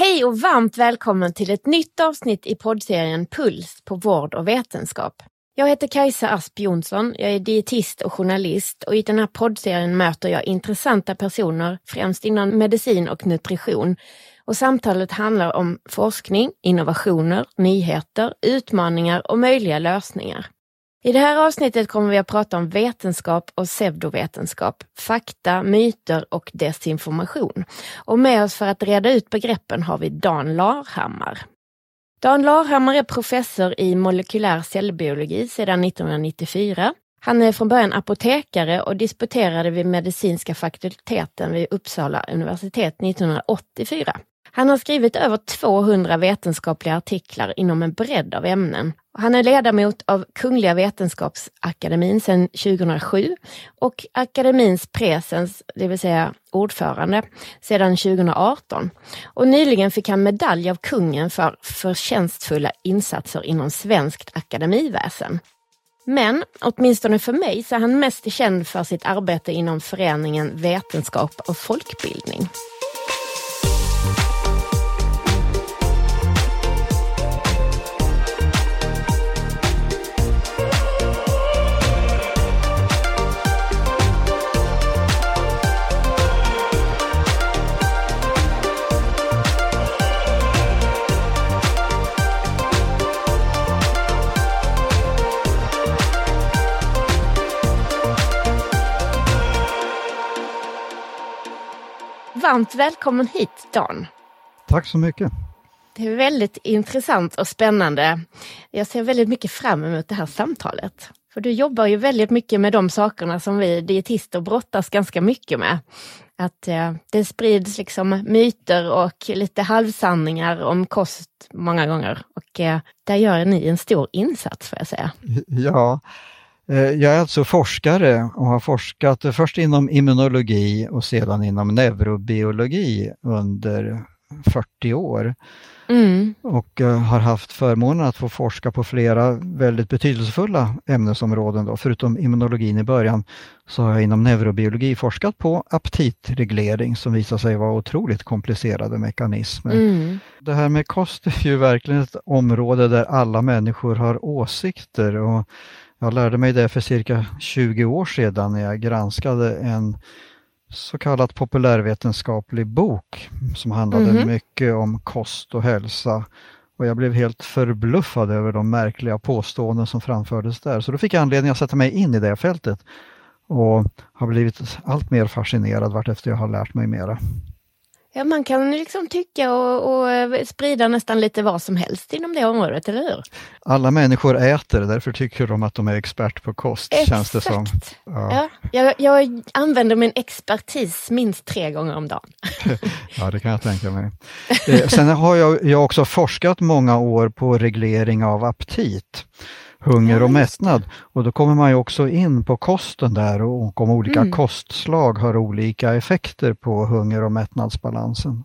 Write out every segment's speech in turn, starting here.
Hej och varmt välkommen till ett nytt avsnitt i poddserien Puls på vård och vetenskap. Jag heter Kajsa Asp Jonsson, jag är dietist och journalist och i den här poddserien möter jag intressanta personer, främst inom medicin och nutrition. Och samtalet handlar om forskning, innovationer, nyheter, utmaningar och möjliga lösningar. I det här avsnittet kommer vi att prata om vetenskap och pseudovetenskap, fakta, myter och desinformation. Och med oss för att reda ut begreppen har vi Dan Larhammar. Dan Larhammar är professor i molekylär cellbiologi sedan 1994. Han är från början apotekare och disputerade vid medicinska fakulteten vid Uppsala universitet 1984. Han har skrivit över 200 vetenskapliga artiklar inom en bredd av ämnen. Han är ledamot av Kungliga Vetenskapsakademin sedan 2007 och akademins presens, det vill säga ordförande, sedan 2018. Och nyligen fick han medalj av kungen för förtjänstfulla insatser inom svenskt akademiväsen. Men åtminstone för mig så är han mest känd för sitt arbete inom föreningen Vetenskap och folkbildning. Varmt välkommen hit Dan. Tack så mycket. Det är väldigt intressant och spännande. Jag ser väldigt mycket fram emot det här samtalet. För du jobbar ju väldigt mycket med de sakerna som vi dietister brottas ganska mycket med. Att eh, det sprids liksom myter och lite halvsanningar om kost många gånger. Och eh, där gör ni en stor insats får jag säga. Ja, jag är alltså forskare och har forskat först inom immunologi och sedan inom neurobiologi under 40 år. Mm. Och eh, har haft förmånen att få forska på flera väldigt betydelsefulla ämnesområden. Då. Förutom immunologin i början så har jag inom neurobiologi forskat på aptitreglering som visar sig vara otroligt komplicerade mekanismer. Mm. Det här med kost är ju verkligen ett område där alla människor har åsikter och jag lärde mig det för cirka 20 år sedan när jag granskade en så kallad populärvetenskaplig bok som handlade mm -hmm. mycket om kost och hälsa. Och jag blev helt förbluffad över de märkliga påståenden som framfördes där. Så då fick jag anledning att sätta mig in i det fältet och har blivit allt mer fascinerad vartefter jag har lärt mig mera. Ja, man kan liksom tycka och, och, eh, sprida nästan lite vad som helst inom det området, eller hur? Alla människor äter, därför tycker de att de är expert på kost, Exakt. känns det som. Ja. ja jag, jag, använder min expertis minst tre gånger om dagen. ja, det kan jag tänka mig. Eh, sen har jag, jag också forskat många år på reglering av aptit hunger och mättnad. Och då kommer man ju också in på kosten där och om olika mm. kostslag har olika effekter på hunger och mättnadsbalansen.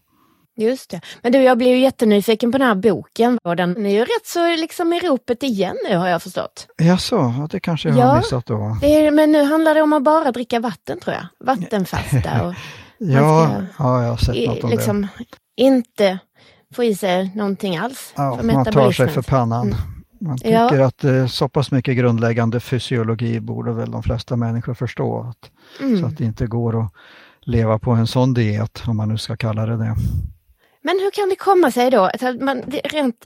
Just det. Men du, jag blev ju jättenyfiken på den här boken och den är ju rätt så liksom i ropet igen nu har jag förstått. Jaså, ja, det kanske jag ja, har missat då. Det är, men nu handlar det om att bara dricka vatten tror jag. Vattenfasta. Och ja, ska, ja, jag har sett något om liksom, det. Inte få i sig någonting alls. Ja, man tar sig för pannan. Mm. Man tycker ja. att eh, så pass mycket grundläggande fysiologi borde väl de flesta människor förstå. Att, mm. Så att det inte går att leva på en sån diet, om man nu ska kalla det det. Men hur kan det komma sig då? Att man, rent,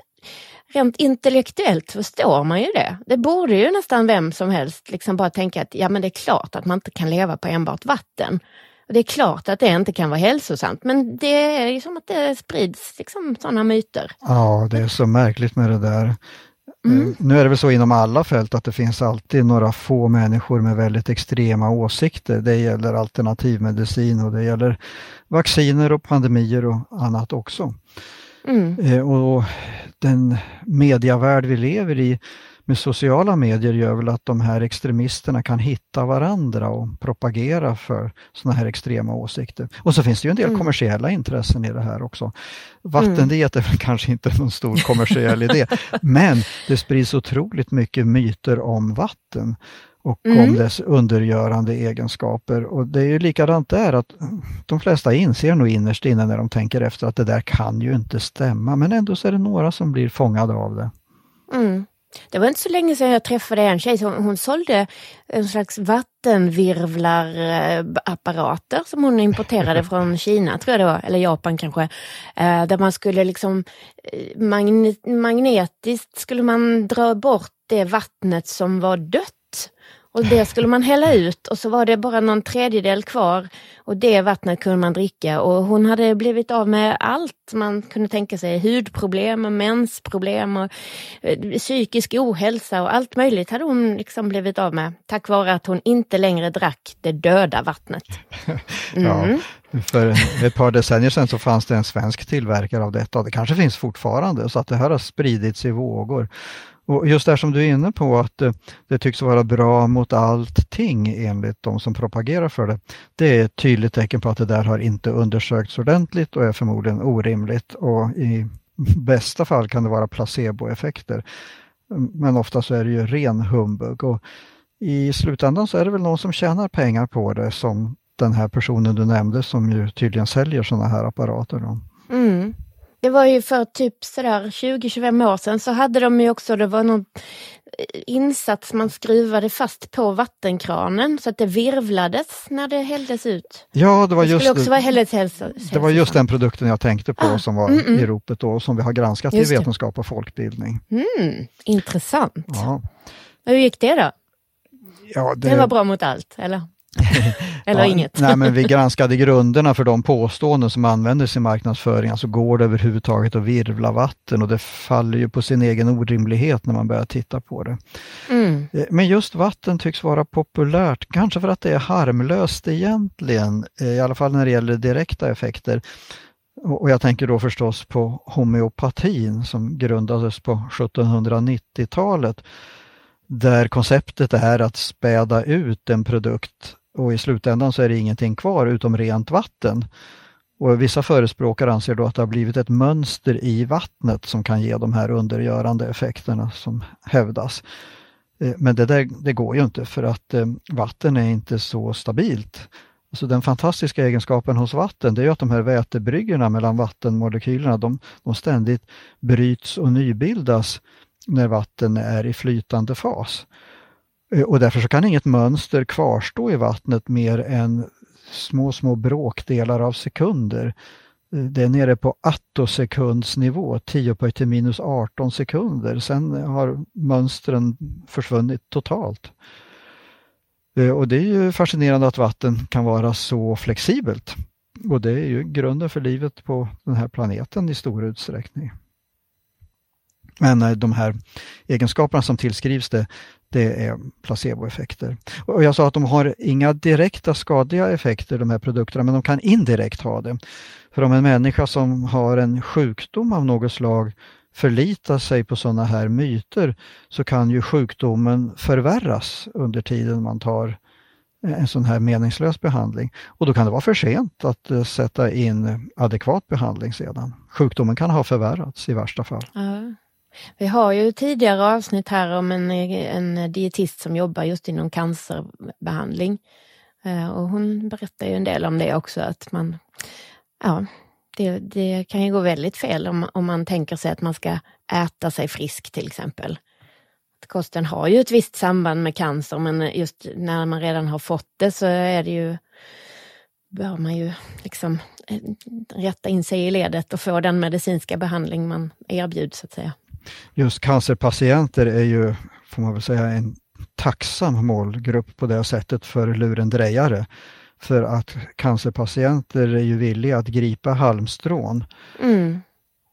rent intellektuellt förstår man ju det. Det borde ju nästan vem som helst liksom bara tänka att ja men det är klart att man inte kan leva på enbart vatten. Och det är klart att det inte kan vara hälsosamt men det är ju som att det sprids liksom sådana myter. Ja, det är så märkligt med det där. Mm. Eh, nu är det väl så inom alla fält att det finns alltid några få människor med väldigt extrema åsikter. Det gäller alternativmedicin och det gäller vacciner och pandemier och annat också. Mm. Eh, och Den mediavärld vi lever i med sociala medier gör väl att de här extremisterna kan hitta varandra och propagera för sådana här extrema åsikter. Och så finns det ju en del mm. kommersiella intressen i det här också. Vattendiet mm. är väl kanske inte någon stor kommersiell idé, men det sprids otroligt mycket myter om vatten och mm. om dess undergörande egenskaper. Och det är ju likadant där att de flesta inser nog innerst inne när de tänker efter att det där kan ju inte stämma, men ändå så är det några som blir fångade av det. Mm. Det var inte så länge sedan jag träffade en tjej som hon sålde en slags vattenvirvlarapparater som hon importerade från Kina, tror jag det var, eller Japan kanske. Eh, där man skulle liksom eh, magnetiskt skulle man dra bort det vattnet som var dött och det skulle man hälla ut och så var det bara någon tredjedel kvar och det vattnet kunde man dricka och hon hade blivit av med allt man kunde tänka sig. Hudproblem, mensproblem och eh, psykisk ohälsa och allt möjligt hade hon liksom blivit av med tack vare att hon inte längre drack det döda vattnet. Mm. Ja, för ett par decennier sedan så fanns det en svensk tillverkare av detta och det kanske finns fortfarande så att det här har spridits i vågor. Och just det som du är inne på att eh, det, tycks vara bra mot allting enligt de som propagerar för det. Det är ett tydligt tecken på att det där har inte undersökts ordentligt och är förmodligen orimligt och i bästa fall kan det vara placeboeffekter. Mm, men ofta så är det ju ren humbug och i slutändan så är det väl någon som tjänar pengar på det som den här personen du nämnde som ju tydligen säljer sådana här apparater. Då. Mm. Det var ju för typ sådär 20-25 år sedan så hade de ju också, det var någon eh, insats man skruvade fast på vattenkranen så att det virvlades när det hälldes ut. Ja, det var det just, också vara hälsa, hälsa, det var just den produkten jag tänkte på ah, som var mm, mm. i ropet då, som vi har granskat just i Vetenskap och folkbildning. Mm, intressant. Ja. Hur gick det då? Ja, det... det var bra mot allt, eller? Eller ja, inget? Nej, men vi granskade grunderna för de påståenden som användes i marknadsföringen. Alltså går det överhuvudtaget att virvla vatten och det faller ju på sin egen orimlighet när man börjar titta på det. Mm. Eh, men just vatten tycks vara populärt, kanske för att det är harmlöst egentligen, eh, i alla fall när det gäller direkta effekter. Och jag tänker då förstås på homeopatin som grundades på 1790-talet där konceptet är att späda ut en produkt och i slutändan så är det ingenting kvar utom rent vatten. Och Vissa förespråkare anser då att det har blivit ett mönster i vattnet som kan ge de här undergörande effekterna som hävdas. Eh, men det, där, det går ju inte för att eh, vatten är inte så stabilt. Alltså den fantastiska egenskapen hos vatten det är att de här vätebryggorna mellan vattenmolekylerna de, de ständigt bryts och nybildas när vatten är i flytande fas. Eh, och därför så kan inget mönster kvarstå i vattnet mer än små, små bråkdelar av sekunder. Eh, det är nere på attosekundsnivå, 10 på till minus 18 sekunder. Sen har mönstren försvunnit totalt. Eh, och det är ju fascinerande att vatten kan vara så flexibelt. Och det är ju grunden för livet på den här planeten i stor utsträckning. Men eh, de här egenskaperna som tillskrivs det, det är placeboeffekter. Och jag sa att de har inga direkta skadliga effekter de här produkterna men de kan indirekt ha det. För om en människa som har en sjukdom av något slag förlitar sig på sådana här myter så kan ju sjukdomen förvärras under tiden man tar eh, en sån här meningslös behandling. Och då kan det vara för sent att eh, sätta in adekvat behandling sedan. Sjukdomen kan ha förvärrats i värsta fall. Uh. Vi har ju tidigare avsnitt här om en, en dietist som jobbar just inom cancerbehandling. Eh, och hon berättar ju en del om det också, att man, ja, det, det kan ju gå väldigt fel om, om man tänker sig att man ska äta sig frisk till exempel. Kosten har ju ett visst samband med cancer, men just när man redan har fått det så är det ju bör man ju liksom eh, rätta in sig i ledet och få den medicinska behandling man erbjuds så att säga just cancerpatienter är ju, får man väl säga, en tacksam målgrupp på det sättet för lurendrejare. För att cancerpatienter är ju villiga att gripa halmstrån. Mm.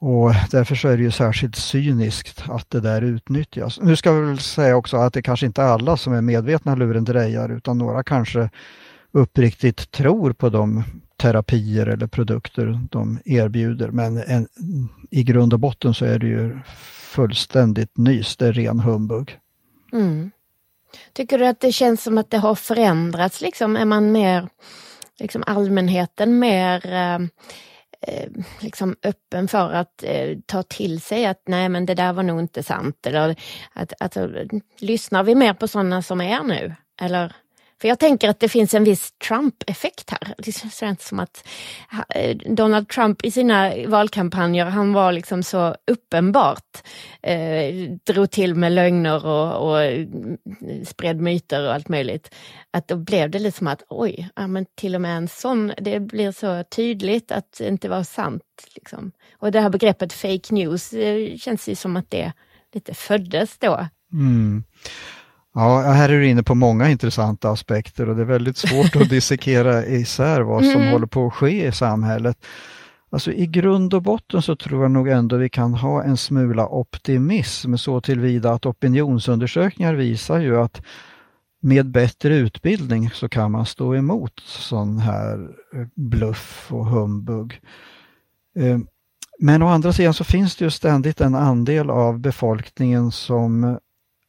Och därför så är det ju särskilt cyniskt att det där utnyttjas. Nu ska vi väl säga också att det kanske inte är alla som är medvetna lurendrejare utan några kanske uppriktigt tror på de terapier eller produkter de erbjuder. Men en, i grund och botten så är det ju fullständigt nys, det är ren humbug. Mm. Tycker du att det känns som att det har förändrats? Liksom? Är man mer, liksom allmänheten mer eh, eh liksom öppen för att eh, ta till sig att nej men det där var nog inte sant. Eller att, att, lyssnar vi mer på sådana som är nu? Eller för jag tänker att det finns en viss Trump-effekt här. Det känns som att eh, Donald Trump i sina valkampanjer, han var liksom så uppenbart eh, drog till med lögner och, och mm, spred myter och allt möjligt. Att då blev det lite som att oj, ja, men till och med en sån, det blir så tydligt att det inte var sant. Liksom. Och det här begreppet fake news, det känns ju som att det lite föddes då. Mm. Ja, här är du inne på många intressanta aspekter och det är väldigt svårt att dissekera isär vad som mm. håller på att ske i samhället. Alltså i grund och botten så tror jag nog ändå vi kan ha en smula optimism så tillvida att opinionsundersökningar visar ju att med bättre utbildning så kan man stå emot sån här eh, bluff och humbug. Eh, men å andra sidan så finns det ju ständigt en andel av befolkningen som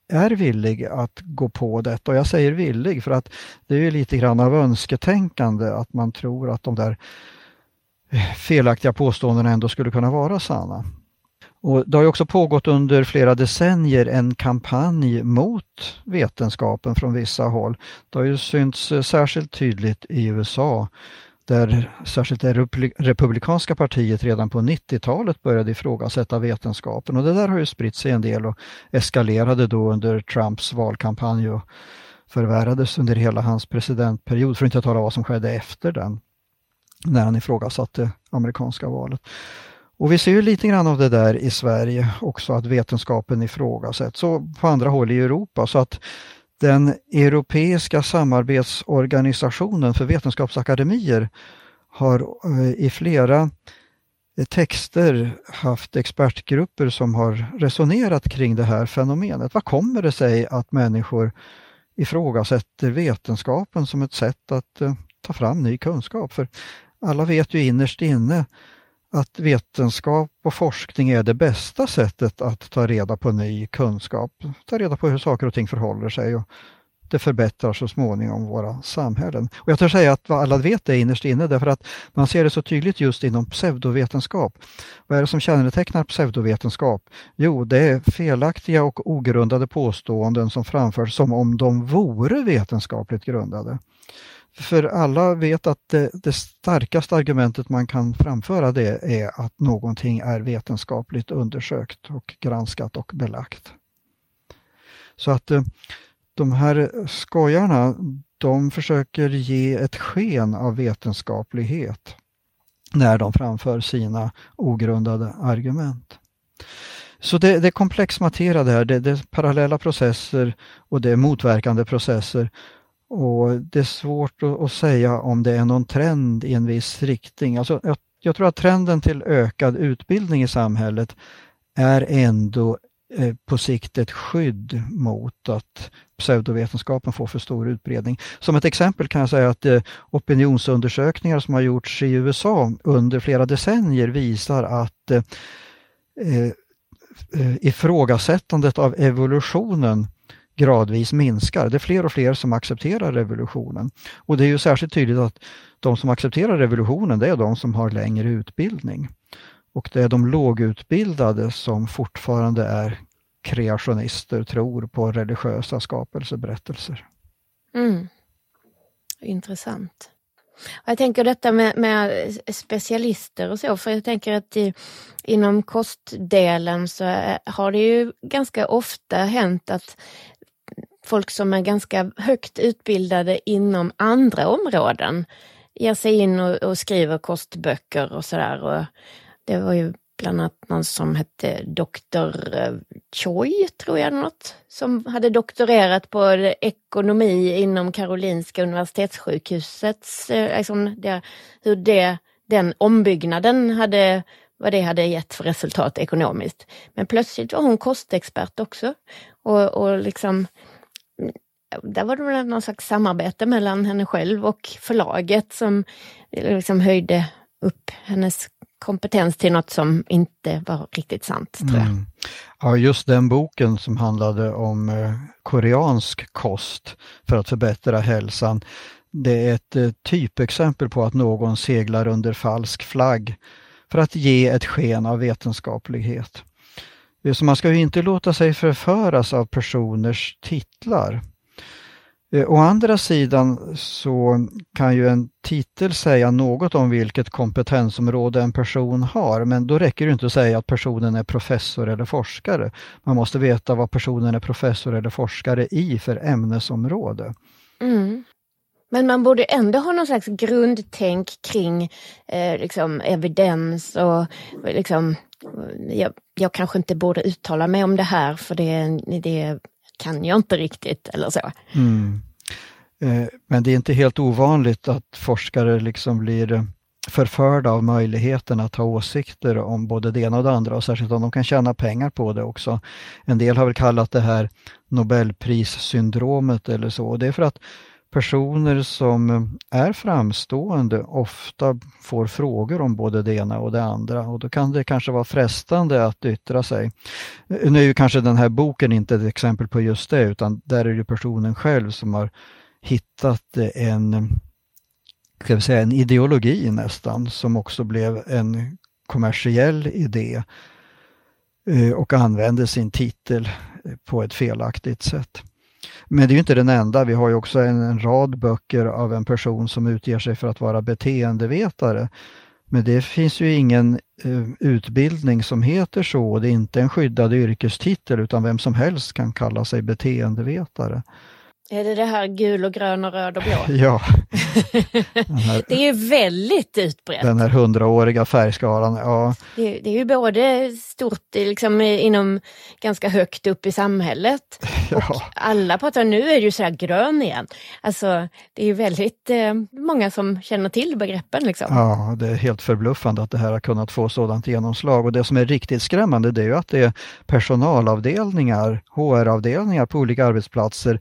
är villig att gå på detta. Och jag säger villig för att det är lite grann av önsketänkande att man tror att de där eh, felaktiga påståendena ändå skulle kunna vara sanna. Och Det har också pågått under flera decennier en kampanj mot vetenskapen från vissa håll. Det har ju synts eh, särskilt tydligt i USA där särskilt det republikanska partiet redan på 90-talet började ifrågasätta vetenskapen och det där har ju spritt sig en del och eskalerade då under Trumps valkampanj och förvärrades under hela hans presidentperiod, för att inte tala vad som skedde efter den, när han ifrågasatte amerikanska valet. Och vi ser ju lite grann av det där i Sverige också, att vetenskapen ifrågasätts, och på andra håll i Europa. Så att den europeiska samarbetsorganisationen för vetenskapsakademier har eh, i flera eh, texter haft expertgrupper som har resonerat kring det här fenomenet. Vad kommer det sig att människor ifrågasätter vetenskapen som ett sätt att eh, ta fram ny kunskap? För alla vet ju innerst inne att vetenskap och forskning är det bästa sättet att ta reda på ny kunskap, ta reda på hur saker och ting förhåller sig och det förbättrar så småningom våra samhällen. Och jag törs säga att alla vet det innerst inne därför att man ser det så tydligt just inom pseudovetenskap. Vad är det som kännetecknar pseudovetenskap? Jo, det är felaktiga och ogrundade påståenden som framförs som om de vore vetenskapligt grundade. För alla vet att det, det, starkaste argumentet man kan framföra det är att någonting är vetenskapligt undersökt och granskat och belagt. Så att eh, de här skojarna, de försöker ge ett sken av vetenskaplighet när de framför sina ogrundade argument. Så det, det är komplex materia det här, det, det är parallella processer och det är motverkande processer och Det är svårt att, säga om det är någon trend i en viss riktning. Alltså, jag, jag tror att trenden till ökad utbildning i samhället är ändå eh, på sikt ett skydd mot att pseudovetenskapen får för stor utbredning. Som ett exempel kan jag säga att eh, opinionsundersökningar som har gjorts i USA under flera decennier visar att eh, eh, eh ifrågasättandet av evolutionen gradvis minskar. Det är fler och fler som accepterar revolutionen. Och det är ju särskilt tydligt att de som accepterar revolutionen det är de som har längre utbildning. Och det är de lågutbildade som fortfarande är kreationister, tror på religiösa skapelseberättelser. Mm. Intressant. Jag tänker detta med, med, specialister och så, för jag tänker att i, inom kostdelen så eh, har det ju ganska ofta hänt att folk som är ganska högt utbildade inom andra områden ger sig in och, och skriver kostböcker och sådär. Det var ju bland annat någon som hette Dr. Eh, Choi, tror jag något, som hade doktorerat på ekonomi inom Karolinska universitetssjukhusets, eh, liksom det, hur det, den ombyggnaden hade, vad det hade gett för resultat ekonomiskt. Men plötsligt var hon kostexpert också. Och, och liksom där var det väl någon slags samarbete mellan henne själv och förlaget som eh, liksom höjde upp hennes kompetens till något som inte var riktigt sant, tror jag. Mm. Ja, just den boken som handlade om eh, koreansk kost för att förbättra hälsan. Det är ett eh, typexempel på att någon seglar under falsk flagg för att ge ett sken av vetenskaplighet. Så man ska ju inte låta sig förföras av personers titlar. Eh, å andra sidan så kan ju en titel säga något om vilket kompetensområde en person har, men då räcker det inte att säga att personen är professor eller forskare. Man måste veta vad personen är professor eller forskare i för ämnesområde. Mm. Men man borde ändå ha någon slags grundtänk kring eh, liksom evidens och liksom, eh, jag, jag, kanske inte borde uttala mig om det här för det, det kan jag inte riktigt eller så. Mm. Eh, men det är inte helt ovanligt att forskare liksom blir förförda av möjligheten att ha åsikter om både det ena och det andra och särskilt om de kan tjäna pengar på det också. En del har väl kallat det här Nobelprissyndromet eller så. Och det är för att personer som är framstående ofta får frågor om både det ena och det andra och då kan det kanske vara frestande att yttra sig. Nu är ju kanske den här boken inte ett exempel på just det utan där är det personen själv som har hittat en, ska vi säga, en ideologi nästan som också blev en kommersiell idé eh, och använde sin titel eh, på ett felaktigt sätt. Men det är inte den enda, vi har ju också en, en rad böcker av en person som utger sig för att vara beteendevetare. Men det finns ju ingen uh, utbildning som heter så, det är inte en skyddad yrkestitel utan vem som helst kan kalla sig beteendevetare. Är det det här gul och grön och röd och blå? ja. Här, det är ju väldigt utbrett. Den här hundraåriga färgskalan, ja. Det, det, är ju både stort liksom, inom ganska högt upp i samhället ja. och alla pratar, nu är det ju så här grön igen. Alltså det är ju väldigt eh, många som känner till begreppen. Liksom. Ja, det är helt förbluffande att det här har kunnat få sådant genomslag och det som är riktigt skrämmande det är ju att det är personalavdelningar, HR-avdelningar på olika arbetsplatser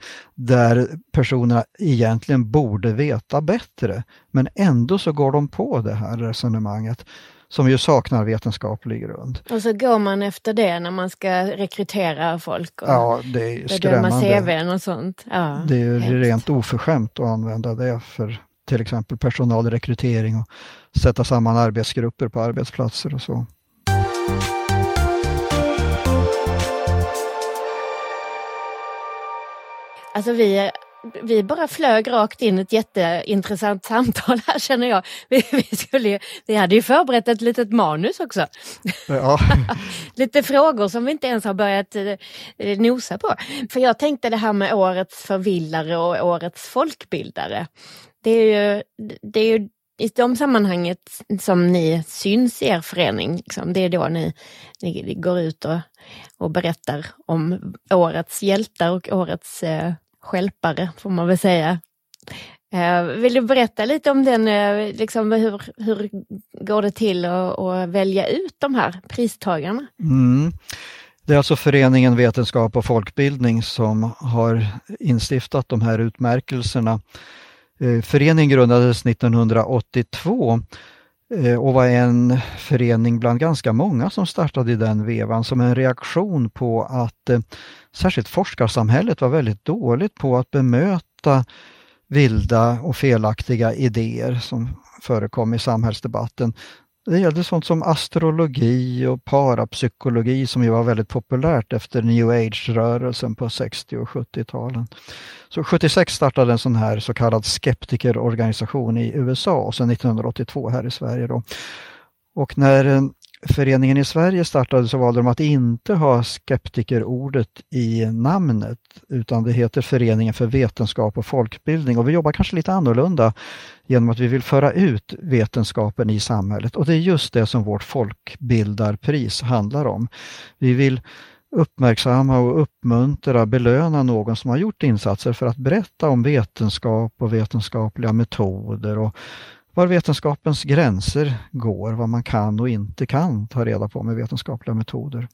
där personerna egentligen borde veta bättre. Men ändå så går de på det här resonemanget som ju saknar vetenskaplig grund. Och så går man efter det när man ska rekrytera folk och ja, det är bedöma CVn och sånt. Ja, det är ju rent oförskämt att använda det för till exempel personalrekrytering och sätta samman arbetsgrupper på arbetsplatser och så. Alltså vi, vi bara flög rakt in ett jätteintressant samtal här känner jag. Vi, vi, skulle, vi hade ju förberett ett litet manus också. Ja. Lite frågor som vi inte ens har börjat eh, nosa på. För jag tänkte det här med årets förvillare och årets folkbildare. Det är ju, det är ju i de sammanhanget som ni syns i er förening, liksom, det är då ni, ni går ut och, och berättar om årets hjältar och årets eh, skälpare får man väl säga. Eh, vill du berätta lite om den, eh, liksom hur, hur går det till att, att välja ut de här pristagarna? Mm. Det är alltså Föreningen Vetenskap och folkbildning som har instiftat de här utmärkelserna. Eh, föreningen grundades 1982 Eh, och var en förening bland ganska många som startade i den vevan som en reaktion på att eh, särskilt forskarsamhället var väldigt dåligt på att bemöta vilda och felaktiga idéer som förekom i samhällsdebatten. Det gällde sånt som astrologi och parapsykologi som ju var väldigt populärt efter new age-rörelsen på 60 och 70-talen. Så 76 startade en sån här så kallad skeptikerorganisation i USA och sen 1982 här i Sverige. Då. Och när eh, föreningen i Sverige startade så valde de att inte ha skeptikerordet i namnet utan det heter Föreningen för vetenskap och folkbildning och vi jobbar kanske lite annorlunda genom att vi vill föra ut vetenskapen i samhället och det är just det som vårt folkbildarpris handlar om. Vi vill uppmärksamma och uppmuntra, belöna någon som har gjort insatser för att berätta om vetenskap och vetenskapliga metoder och var vetenskapens gränser går, vad man kan och inte kan ta reda på med vetenskapliga metoder.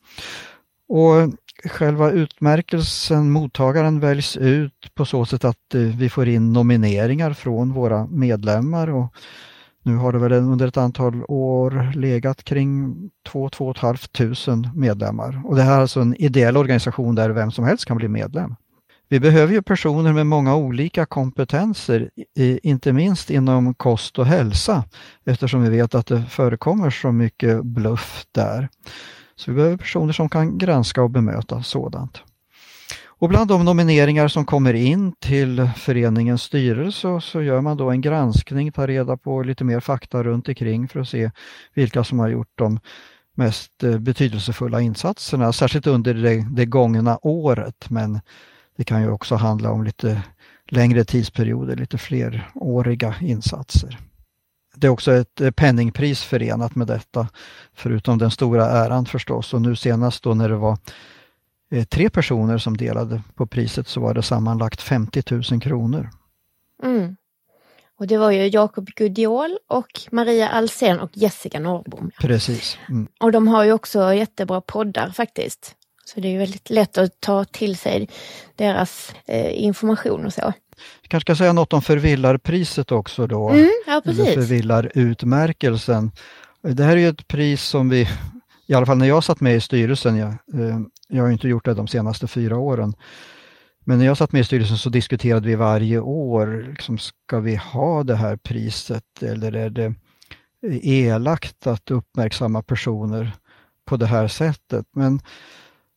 Och själva utmärkelsen, mottagaren väljs ut på så sätt att eh, vi får in nomineringar från våra medlemmar och Nu har det väl under ett antal år legat kring 2 500 medlemmar. Och det här är alltså en ideell organisation där vem som helst kan bli medlem. Vi behöver ju personer med många olika kompetenser, inte minst inom kost och hälsa, eftersom vi vet att det förekommer så mycket bluff där. Så vi behöver personer som kan granska och bemöta sådant. Och bland de nomineringar som kommer in till föreningens styrelse så gör man då en granskning, tar reda på lite mer fakta runt omkring för att se vilka som har gjort de mest eh, betydelsefulla insatserna, särskilt under det, det gångna året. Men det kan ju också handla om lite längre tidsperioder, lite fleråriga insatser. Det är också ett eh, penningpris förenat med detta, förutom den stora äran förstås. Och nu senast då när det var eh, tre personer som delade på priset så var det sammanlagt 50 000 kronor. Mm. Och det var ju Jakob Gudiol och Maria Alsen och Jessica Norrbom. Precis. Mm. Och de har ju också jättebra poddar faktiskt. Så det är väldigt lätt att ta till sig deras eh, information och så. Vi kanske ska säga något om förvillarpriset också då. Mm, ja, precis. Förvillarutmärkelsen. Det här är ju ett pris som vi, i alla fall när jag satt med i styrelsen, jag, eh, jag har inte gjort det de senaste fyra åren, men när jag satt med i styrelsen så diskuterade vi varje år, liksom, ska vi ha det här priset eller är det elakt att uppmärksamma personer på det här sättet? Men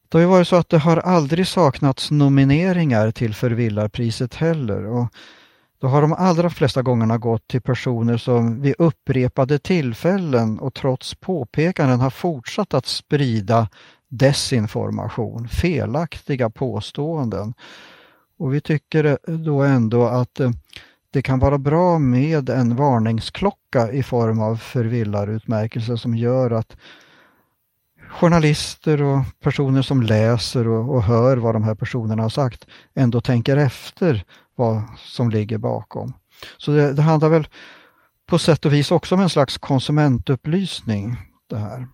det har ju varit så att det har aldrig saknats nomineringar till Förvillarpriset heller. Och då har de allra flesta gångerna gått till personer som vid upprepade tillfällen och trots påpekanden har fortsatt att sprida desinformation, felaktiga påståenden. Och vi tycker då ändå att eh, det kan vara bra med en varningsklocka i form av förvillarutmärkelse som gör att journalister och personer som läser och, och, hör vad de här personerna har sagt ändå tänker efter vad som ligger bakom. Så det, det handlar väl på sätt och vis också om en slags konsumentupplysning. det här.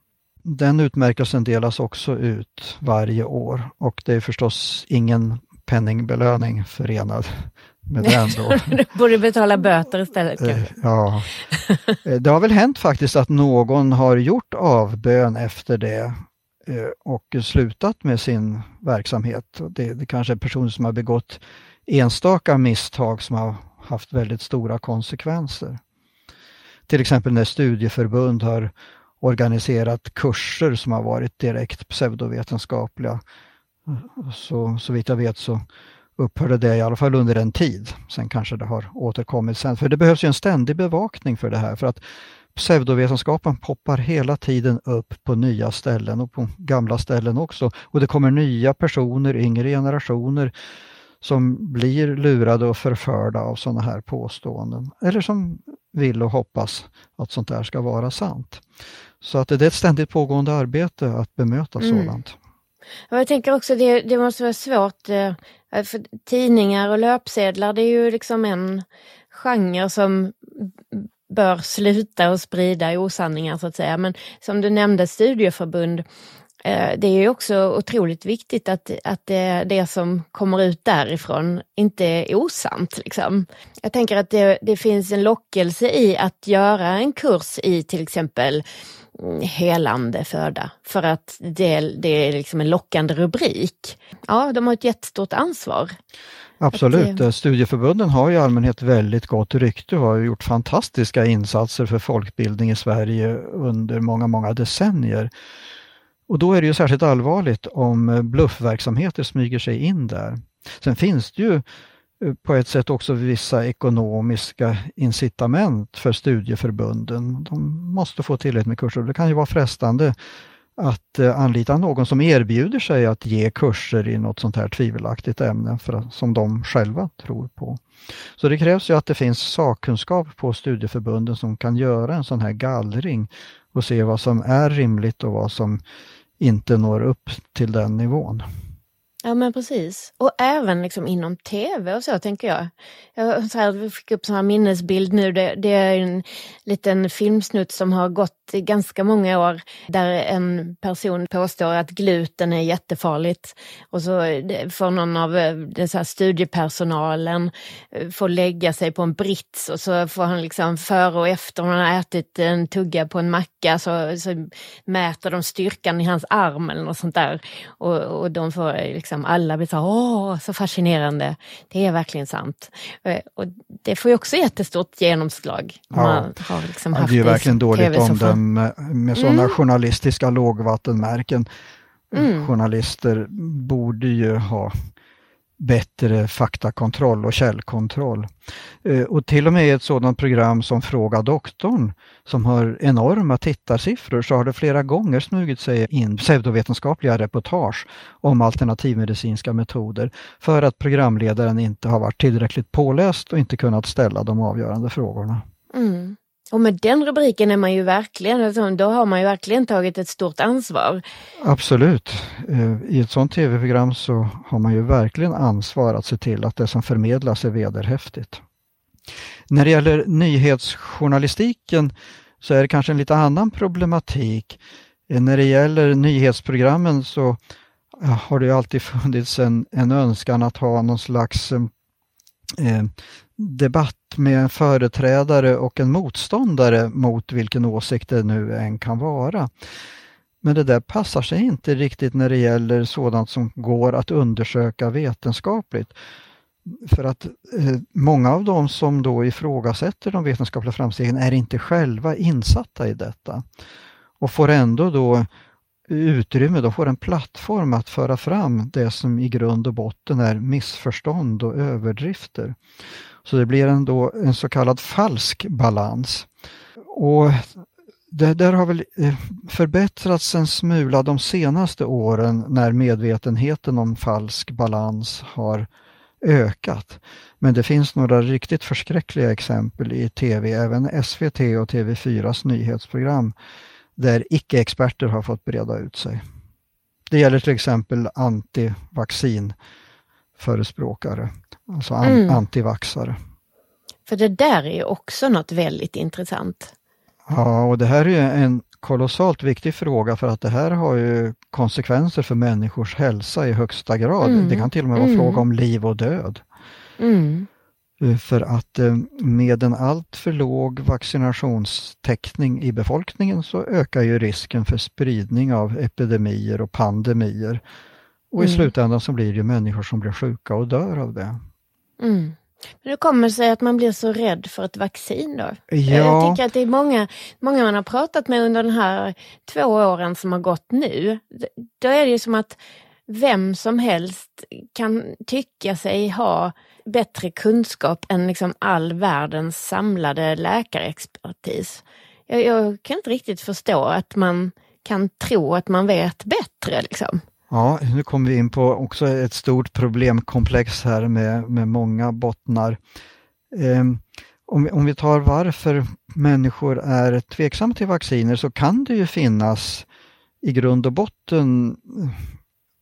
Den utmärkelsen delas också ut varje år och det är förstås ingen penningbelöning förenad med den. Då. du borde betala böter istället. Eh, ja. Eh, det har väl hänt faktiskt att någon har gjort avbön efter det eh, och slutat med sin verksamhet. Det, det kanske är personer som har begått enstaka misstag som har haft väldigt stora konsekvenser. Till exempel när studieförbund har organiserat kurser som har varit direkt pseudovetenskapliga. Så, så vitt jag vet så upphörde det i alla fall under en tid. Sen kanske det har återkommit sen. För det behövs ju en ständig bevakning för det här. För att pseudovetenskapen poppar hela tiden upp på nya ställen och på gamla ställen också. Och det kommer nya personer, yngre generationer som blir lurade och förförda av sådana här påståenden. Eller som vill och hoppas att sånt där ska vara sant. Så att det är ett ständigt pågående arbete att bemöta mm. sådant. Jag tänker också det, det måste vara svårt, eh, Eh, för tidningar och löpsedlar det är ju liksom en genre som bör sluta och sprida osanningar så att säga. Men som du nämnde studieförbund, det är också otroligt viktigt att, att det, det som kommer ut därifrån inte är osant. Liksom. Jag tänker att det, det finns en lockelse i att göra en kurs i till exempel helande föda för att det, det är liksom en lockande rubrik. Ja, de har ett jättestort ansvar. Absolut, att, studieförbunden har i allmänhet väldigt gott rykte och har gjort fantastiska insatser för folkbildning i Sverige under många, många decennier. Och då är det ju särskilt allvarligt om eh, bluffverksamheter smyger sig in där. Sen finns det ju eh, på ett sätt också vissa ekonomiska incitament för studieförbunden. De måste få tillräckligt med kurser. Det kan ju vara frestande att eh, anlita någon som erbjuder sig att ge kurser i något sånt här tvivelaktigt ämne för, som de själva tror på. Så det krävs ju att det finns sakkunskap på studieförbunden som kan göra en sån här gallring och se vad som är rimligt och vad som inte når upp till den nivån. Ja men precis. Och även liksom inom tv och så tänker jag. Jag så här, fick upp en minnesbild nu. Det, det, är en liten filmsnutt som har gått i ganska många år där en person påstår att gluten är jättefarligt. Och så får någon av eh, den så studiepersonalen eh, få lägga sig på en brits och så får han liksom före och efter man har ätit en tugga på en macka så, så mäter de styrkan i hans arm eller något sånt där. Och, och de får eh, liksom liksom alla blir så åh, så fascinerande. Det är verkligen sant. Eh, och det får ju också jättestort genomslag. Ja. Man har liksom haft det är verkligen dåligt omdöme med sådana mm. journalistiska lågvattenmärken. Mm. Journalister borde ju ha bättre faktakontroll och källkontroll. Eh, och till och med i ett sådant program som Fråga doktorn som har enorma tittarsiffror så har det flera gånger smugit sig in pseudovetenskapliga reportage om alternativmedicinska metoder för att programledaren inte har varit tillräckligt påläst och inte kunnat ställa de avgörande frågorna. Mm. Och med den rubriken är man ju verkligen, alltså, då har man ju verkligen tagit ett stort ansvar. Absolut. Eh, I ett sådant tv-program så har man ju verkligen ansvar att se till att det som förmedlas är vederhäftigt. När det gäller nyhetsjournalistiken så är det kanske en lite annan problematik. Eh, när det gäller nyhetsprogrammen så har det alltid funnits en, en önskan att ha någon slags eh, eh, debatt med en företrädare och en motståndare mot vilken åsikt det nu än kan vara. Men det där passar sig inte riktigt när det gäller sådant som går att undersöka vetenskapligt. För att eh, många av de som då ifrågasätter de vetenskapliga framstegen är inte själva insatta i detta och får ändå då utrymme, de får en plattform att föra fram det som i grund och botten är missförstånd och överdrifter. Så det blir ändå en så kallad falsk balans. Och det där har väl eh, förbättrats en smula de senaste åren när medvetenheten om falsk balans har ökat. Men det finns några riktigt förskräckliga exempel i tv, även SVT och TV4s nyhetsprogram, där icke-experter har fått breda ut sig. Det gäller till exempel antivaccinförespråkare, alltså an mm. antivaxare. För det där är ju också något väldigt intressant. Ja, och det här är en kolossalt viktig fråga för att det här har ju konsekvenser för människors hälsa i högsta grad. Mm. Det kan till och med vara mm. fråga om liv och död. Mm. Eh, för att eh, med en alltför låg vaccinationstäckning i befolkningen så ökar ju risken för spridning av epidemier och pandemier. Och i mm. slutändan så blir det människor som blir sjuka och dör av det. Mm. Men hur kommer det sig att man blir så rädd för ett vaccin då? Ja. Jag tycker att det är många, många man har pratat med under den här två åren som har gått nu. Då är det ju som att vem som helst kan tycka sig ha bättre kunskap än liksom all världens samlade läkarexpertis. Jag, jag kan inte riktigt förstå att man kan tro att man vet bättre. Liksom. Ja, nu kommer vi in på också ett stort problemkomplex här med, med många bottnar. Eh, om, om vi tar varför människor är tveksamma till vacciner så kan det ju finnas i grund och botten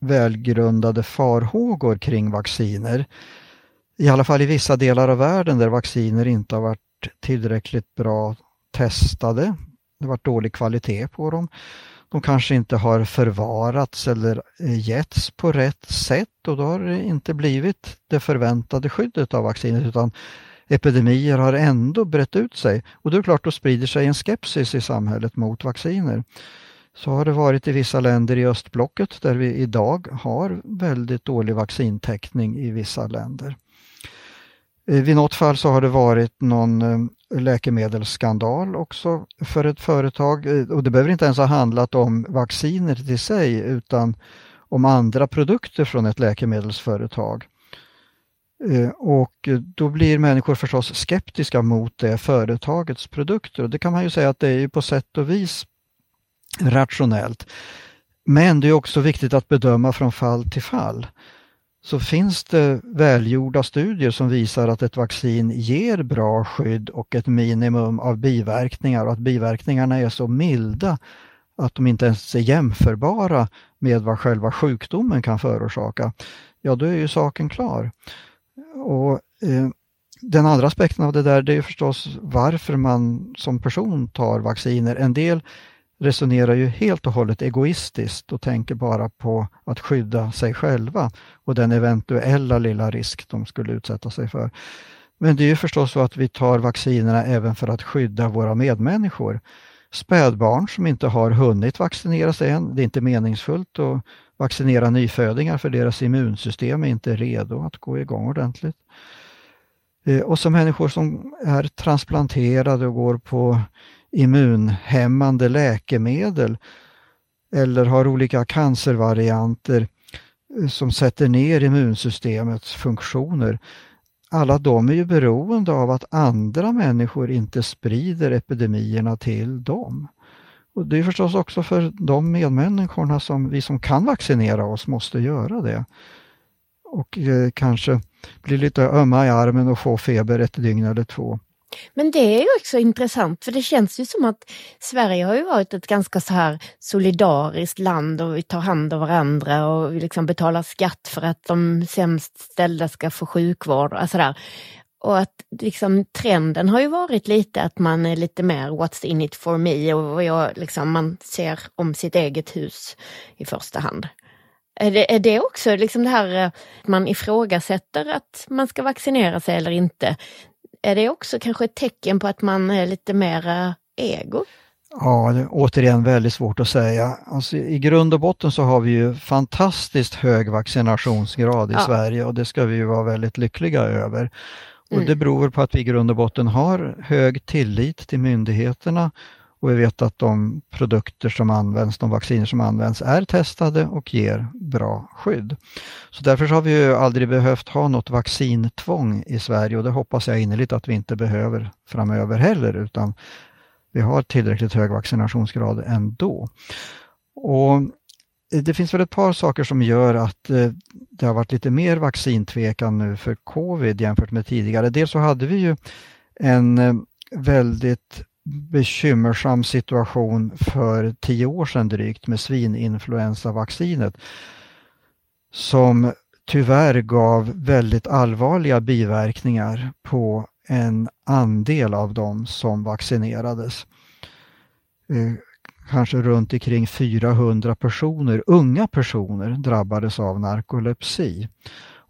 välgrundade farhågor kring vacciner. I alla fall i vissa delar av världen där vacciner inte har varit tillräckligt bra testade. Det har varit dålig kvalitet på dem. De kanske inte har förvarats eller eh, getts på rätt sätt och då har det inte blivit det förväntade skyddet av vaccinet utan epidemier har ändå brett ut sig och det är klart då sprider sig en skepsis i samhället mot vacciner. Så har det varit i vissa länder i östblocket där vi idag har väldigt dålig vaccintäckning i vissa länder. Vid något fall så har det varit någon eh, läkemedelsskandal också för ett företag och det behöver inte ens ha handlat om vacciner till sig utan om andra produkter från ett läkemedelsföretag. Eh, och då blir människor förstås skeptiska mot det företagets produkter och det kan man ju säga att det är på sätt och vis rationellt. Men det är också viktigt att bedöma från fall till fall. Så finns det välgjorda studier som visar att ett vaccin ger bra skydd och ett minimum av biverkningar och att biverkningarna är så milda att de inte ens är jämförbara med vad själva sjukdomen kan förorsaka, ja då är ju saken klar. Och eh, Den andra aspekten av det där det är förstås varför man som person tar vacciner. En del resonerar ju helt och hållet egoistiskt och tänker bara på att skydda sig själva och den eventuella lilla risk de skulle utsätta sig för. Men det är ju förstås så att vi tar vaccinerna även för att skydda våra medmänniskor. Spädbarn som inte har hunnit vaccinera sig än, det är inte meningsfullt att vaccinera nyfödingar för deras immunsystem är inte redo att gå igång ordentligt. Eh, och så människor som är transplanterade och går på immunhämmande läkemedel eller har olika cancervarianter eh, som sätter ner immunsystemets funktioner. Alla de är ju beroende av att andra människor inte sprider epidemierna till dem. Och Det är förstås också för de medmänniskorna som vi som kan vaccinera oss måste göra det. Och eh, kanske bli lite ömma i armen och få feber ett dygn eller två. Men det är ju också intressant för det känns ju som att Sverige har ju varit ett ganska så här solidariskt land och vi tar hand om varandra och vi liksom betalar skatt för att de sämst ställda ska få sjukvård och sådär. Och att liksom trenden har ju varit lite att man är lite mer what's in it for me och jag, liksom, man ser om sitt eget hus i första hand. Är det, är det också liksom det här eh, att man ifrågasätter att man ska vaccinera sig eller inte? Är det också kanske ett tecken på att man är lite mer ego? Ja, det är återigen väldigt svårt att säga. Alltså, I grund och botten så har vi ju fantastiskt hög vaccinationsgrad i ja. Sverige och det ska vi ju vara väldigt lyckliga över. Och mm. Det beror på att vi i grund och botten har hög tillit till myndigheterna och vi vet att de produkter som används, de vacciner som används är testade och ger bra skydd. Så därför har vi ju aldrig behövt ha något vaccintvång i Sverige och det hoppas jag innerligt att vi inte behöver framöver heller utan vi har tillräckligt hög vaccinationsgrad ändå. Och det finns väl ett par saker som gör att eh, det har varit lite mer vaccintvekan nu för covid jämfört med tidigare. Dels så hade vi ju en eh, väldigt bekymmersam situation för tio år sedan drygt med svininfluensavaccinet som tyvärr gav väldigt allvarliga biverkningar på en andel av dem som vaccinerades. Eh, kanske runt omkring 400 personer, unga personer, drabbades av narkolepsi.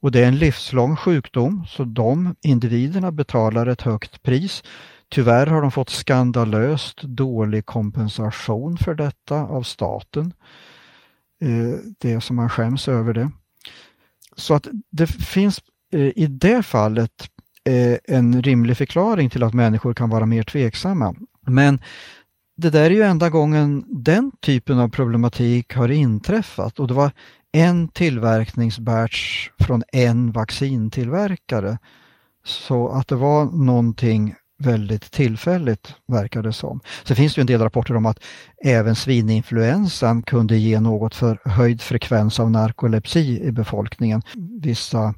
Och det är en livslång sjukdom så de individerna betalar ett högt pris Tyvärr har de fått skandalöst dålig kompensation för detta av staten. Eh, det är som man skäms över det. Så att det finns eh, i det fallet eh, en rimlig förklaring till att människor kan vara mer tveksamma. Men det där är ju enda gången den typen av problematik har inträffat och det var en tillverkningsbatch från en vaccintillverkare. Så att det var någonting väldigt tillfälligt verkar det som. Så finns det en del rapporter om att även svininfluensan kunde ge något för höjd frekvens av narkolepsi i befolkningen. Vissa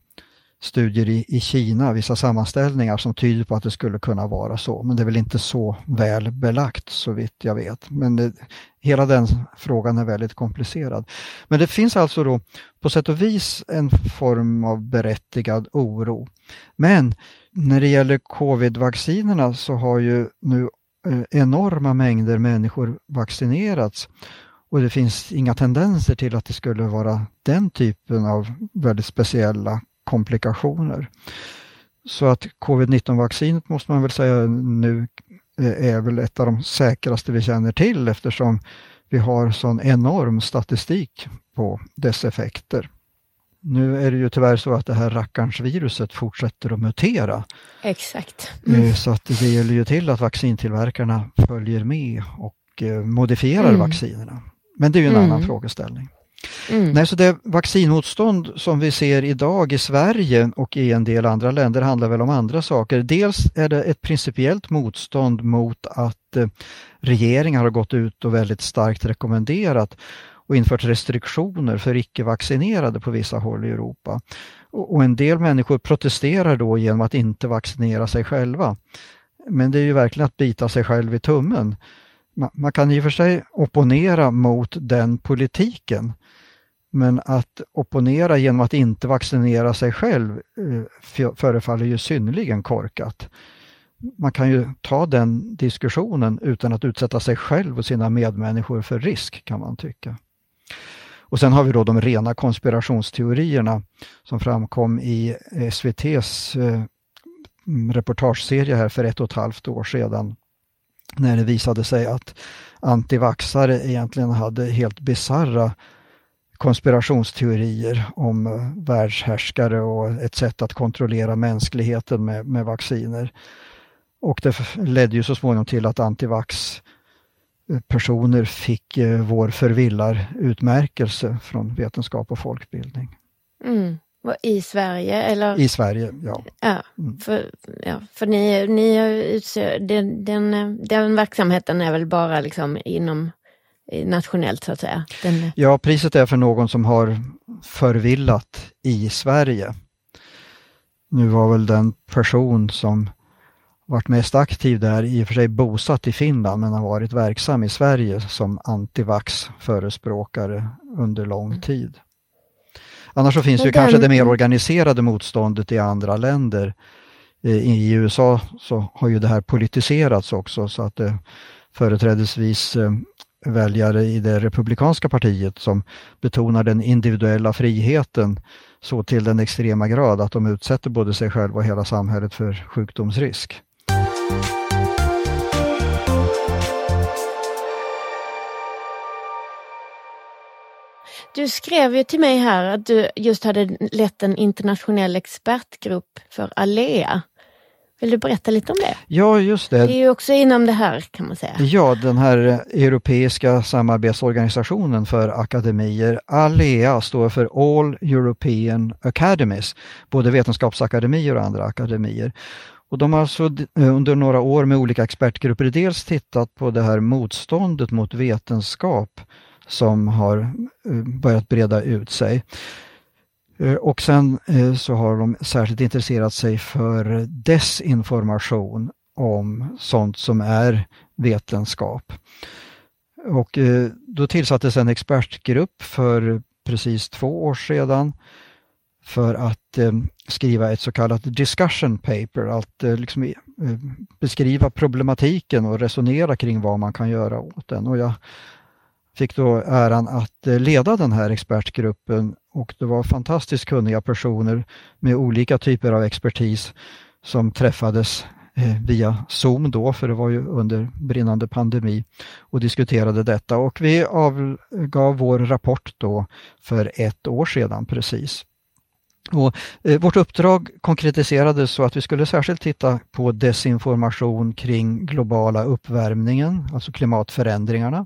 studier i, i Kina, vissa sammanställningar som tyder på att det skulle kunna vara så. Men det är väl inte så väl belagt så vitt jag vet. Men det, hela den frågan är väldigt komplicerad. Men det finns alltså då på sätt och vis en form av berättigad oro. Men när det gäller covid-vaccinerna så har ju nu eh, enorma mängder människor vaccinerats och det finns inga tendenser till att det skulle vara den typen av väldigt speciella komplikationer. Så att covid-19-vaccinet måste man väl säga nu eh, är väl ett av de säkraste vi känner till eftersom vi har sån enorm statistik på dess effekter. Nu är det ju tyvärr så att det här rackarns viruset fortsätter att mutera. Exakt. Eh, mm. Så att det gäller ju till att vaccintillverkarna följer med och eh, modifierar mm. vaccinerna. Men det är ju en mm. annan frågeställning. Mm. Nej, så det vaccinmotstånd som vi ser idag i Sverige och i en del andra länder handlar väl om andra saker. Dels är det ett principiellt motstånd mot att eh, regeringar har gått ut och väldigt starkt rekommenderat och infört restriktioner för icke-vaccinerade på vissa håll i Europa. Och en del människor protesterar då genom att inte vaccinera sig själva. Men det är ju verkligen att bita sig själv i tummen. man kan i och för sig opponera mot den politiken. Men att opponera genom att inte vaccinera sig själv eh, förefaller ju synnerligen korkat. Man kan ju ta den diskussionen utan att utsätta sig själv och sina medmänniskor för risk kan man tycka. Och sen har vi då de rena konspirationsteorierna som framkom i eh, SVTs eh, reportageserie här för ett och ett halvt år sedan när det visade sig att antivaxare egentligen hade helt bizarra konspirationsteorier om eh, världshärskare och ett sätt att kontrollera mänskligheten med, med vacciner. Och det ledde ju så småningom till att antivax personer fick eh, vår förvillarutmärkelse från vetenskap och folkbildning. Mm. I Sverige eller? I Sverige, ja. Ja, mm. för, ja, för ni, ni den, den, den verksamheten är väl bara liksom inom nationellt så att säga? Den... Ja, priset är för någon som har förvillat i Sverige. Nu var väl den person som varit mest aktiv där i och för sig bosatt i Finland men har varit verksam i Sverige som antivax förespråkare under lång mm. tid. Annars så finns ju den... kanske det mer organiserade motståndet i andra länder. Eh, I USA så har ju det här politiserats också så att det företrädesvis eh, väljare i det republikanska partiet som betonar den individuella friheten så till den extrema grad att de utsätter både sig själva och hela samhället för sjukdomsrisk. Du skrev ju till mig här att du just hade lett en internationell expertgrupp för Alea. Vill du berätta lite om det? Ja, just det. Det är ju också inom det här kan man säga. Ja, den här europeiska samarbetsorganisationen för akademier. ALEA står för All European Academies, både vetenskapsakademier och andra akademier. Och de har alltså under några år med olika expertgrupper dels tittat på det här motståndet mot vetenskap som har eh, börjat breda ut sig. Eh, och sen eh, så har de särskilt intresserat sig för desinformation om sånt som är vetenskap. Och då tillsattes en expertgrupp för precis två år sedan för att skriva ett så kallat discussion paper, att liksom beskriva problematiken och resonera kring vad man kan göra åt den. Och jag fick då äran att eh, leda den här expertgruppen. Och det var fantastiskt kunniga personer med olika typer av expertis som träffades eh, via Zoom då, för det var ju under brinnande pandemi och diskuterade detta. Och vi avgav vår rapport då för ett år sedan precis. Och, eh, vårt uppdrag konkretiserades så att vi skulle särskilt titta på desinformation kring globala uppvärmningen, alltså klimatförändringarna